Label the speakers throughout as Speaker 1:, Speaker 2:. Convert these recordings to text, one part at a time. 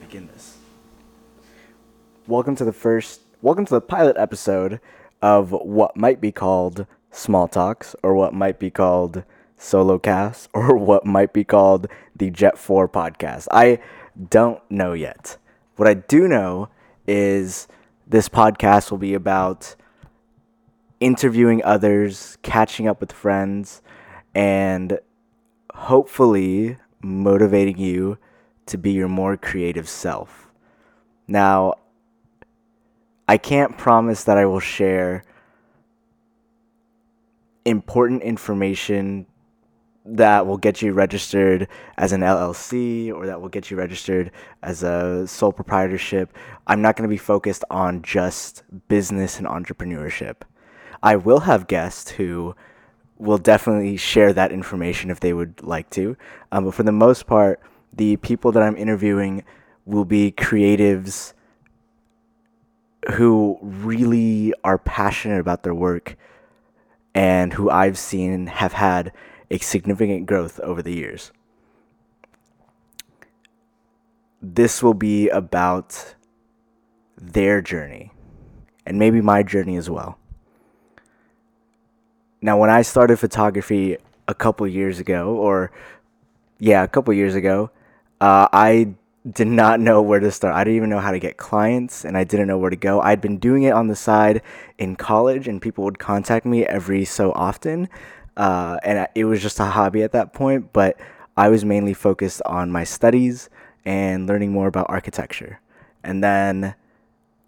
Speaker 1: begin this. Welcome to the first, welcome to the pilot episode of what might be called Small Talks, or what might be called Solo Cast, or what might be called the Jetfor podcast. I don't know yet. What I do know is this podcast will be about interviewing others, catching up with friends, and hopefully motivating you to be your more creative self. Now, I can't promise that I will share important information that will get you registered as an LLC or that will get you registered as a sole proprietorship. I'm not going to be focused on just business and entrepreneurship. I will have guests who will definitely share that information if they would like to. Um, but for the most part, the people that I'm interviewing will be creatives who really are passionate about their work and who I've seen have had a significant growth over the years. This will be about their journey and maybe my journey as well. Now, when I started photography a couple years ago, or yeah, a couple years ago, uh, I did not know where to start. I didn't even know how to get clients and I didn't know where to go. I'd been doing it on the side in college and people would contact me every so often. Uh, and it was just a hobby at that point, but I was mainly focused on my studies and learning more about architecture. And then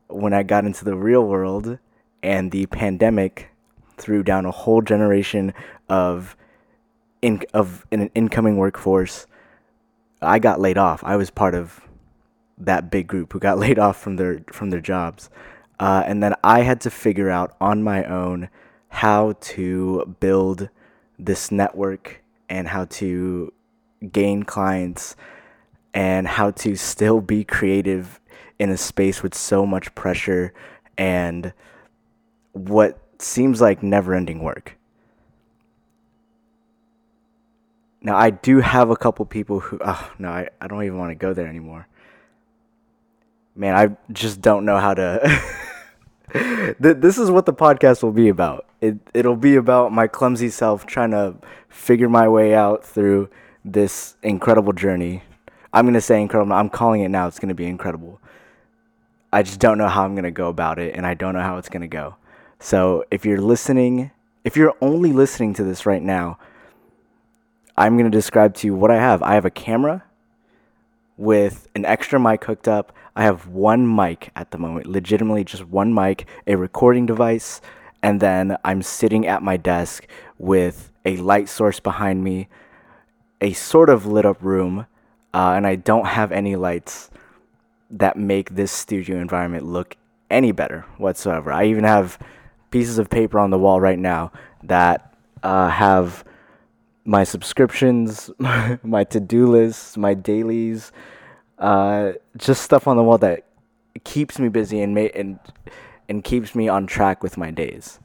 Speaker 1: when I got into the real world and the pandemic threw down a whole generation of in, of an incoming workforce, I got laid off. I was part of that big group who got laid off from their from their jobs, uh, and then I had to figure out on my own how to build this network and how to gain clients and how to still be creative in a space with so much pressure and what seems like never-ending work. Now I do have a couple people who oh no, I, I don't even want to go there anymore. Man, I just don't know how to This is what the podcast will be about. It it'll be about my clumsy self trying to figure my way out through this incredible journey. I'm going to say incredible. I'm calling it now. It's going to be incredible. I just don't know how I'm going to go about it and I don't know how it's going to go. So, if you're listening, if you're only listening to this right now, I'm going to describe to you what I have. I have a camera with an extra mic hooked up. I have one mic at the moment, legitimately just one mic, a recording device, and then I'm sitting at my desk with a light source behind me, a sort of lit up room, uh, and I don't have any lights that make this studio environment look any better whatsoever. I even have pieces of paper on the wall right now that uh, have my subscriptions, my to do lists, my dailies, uh, just stuff on the wall that keeps me busy and ma- and and keeps me on track with my days.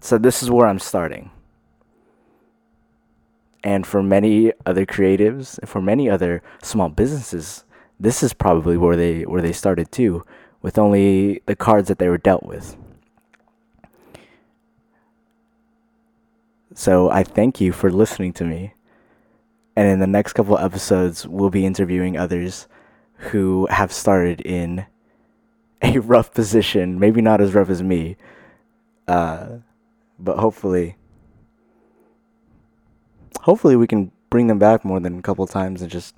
Speaker 1: So this is where I'm starting. And for many other creatives, and for many other small businesses, this is probably where they where they started too, with only the cards that they were dealt with. So I thank you for listening to me. And in the next couple episodes, we'll be interviewing others who have started in a rough position. Maybe not as rough as me, uh, but hopefully, hopefully we can bring them back more than a couple times and just,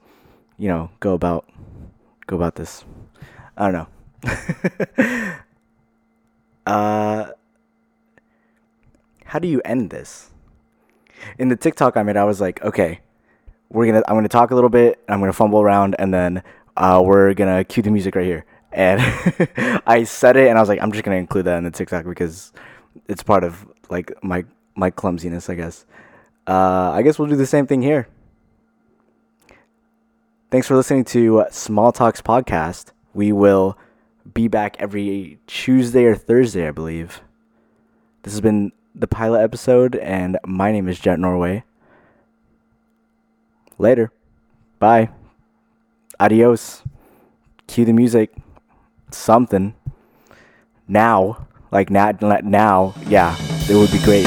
Speaker 1: you know, go about, go about this. I don't know. uh, how do you end this? In the TikTok I made, I was like, okay, we're gonna I'm gonna talk a little bit, I'm gonna fumble around, and then uh, we're gonna cue the music right here. And I said it, and I was like, I'm just gonna include that in the TikTok because it's part of like my my clumsiness, I guess. Uh, I guess we'll do the same thing here. Thanks for listening to Small Talks podcast. We will be back every Tuesday or Thursday, I believe. This has been the pilot episode, and my name is Jet Norway. Later. Bye. Adios. cue the music. Something. Now, like now, now, yeah, it would be great